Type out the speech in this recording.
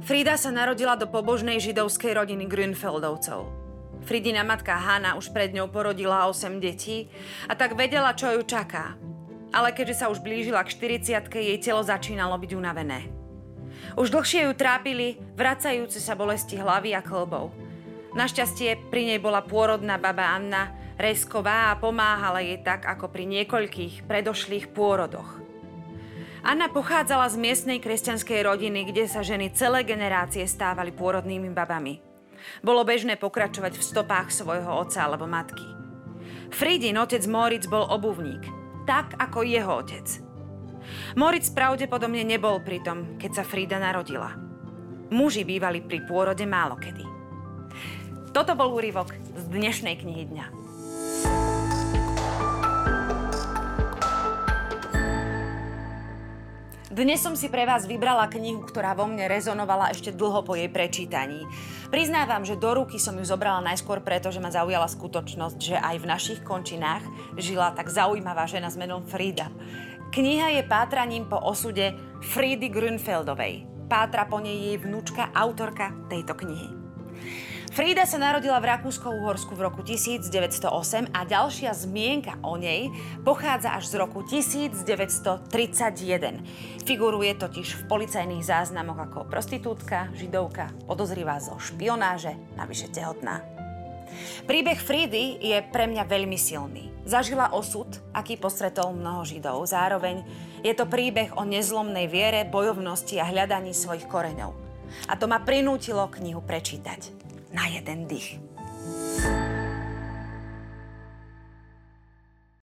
Frida sa narodila do pobožnej židovskej rodiny Grünfeldovcov. Fridina matka Hanna už pred ňou porodila 8 detí a tak vedela, čo ju čaká. Ale keďže sa už blížila k 40 jej telo začínalo byť unavené. Už dlhšie ju trápili vracajúce sa bolesti hlavy a klbov. Našťastie pri nej bola pôrodná baba Anna Resková a pomáhala jej tak ako pri niekoľkých predošlých pôrodoch. Anna pochádzala z miestnej kresťanskej rodiny, kde sa ženy celé generácie stávali pôrodnými babami. Bolo bežné pokračovať v stopách svojho otca alebo matky. Fridin otec Moritz bol obuvník, tak ako jeho otec. Moritz pravdepodobne nebol pri tom, keď sa Frida narodila. Muži bývali pri pôrode málo kedy. Toto bol úryvok z dnešnej knihy dňa. Dnes som si pre vás vybrala knihu, ktorá vo mne rezonovala ešte dlho po jej prečítaní. Priznávam, že do ruky som ju zobrala najskôr preto, že ma zaujala skutočnosť, že aj v našich končinách žila tak zaujímavá žena s menom Frida. Kniha je pátraním po osude Fridy Grünfeldovej. Pátra po nej jej vnúčka, autorka tejto knihy. Frida sa narodila v Rakúsko-Uhorsku v roku 1908 a ďalšia zmienka o nej pochádza až z roku 1931. Figuruje totiž v policajných záznamoch ako prostitútka, židovka, podozrivá zo špionáže, navyše tehotná. Príbeh Fridy je pre mňa veľmi silný. Zažila osud, aký postretol mnoho Židov. Zároveň je to príbeh o nezlomnej viere, bojovnosti a hľadaní svojich koreňov. A to ma prinútilo knihu prečítať na jeden dých.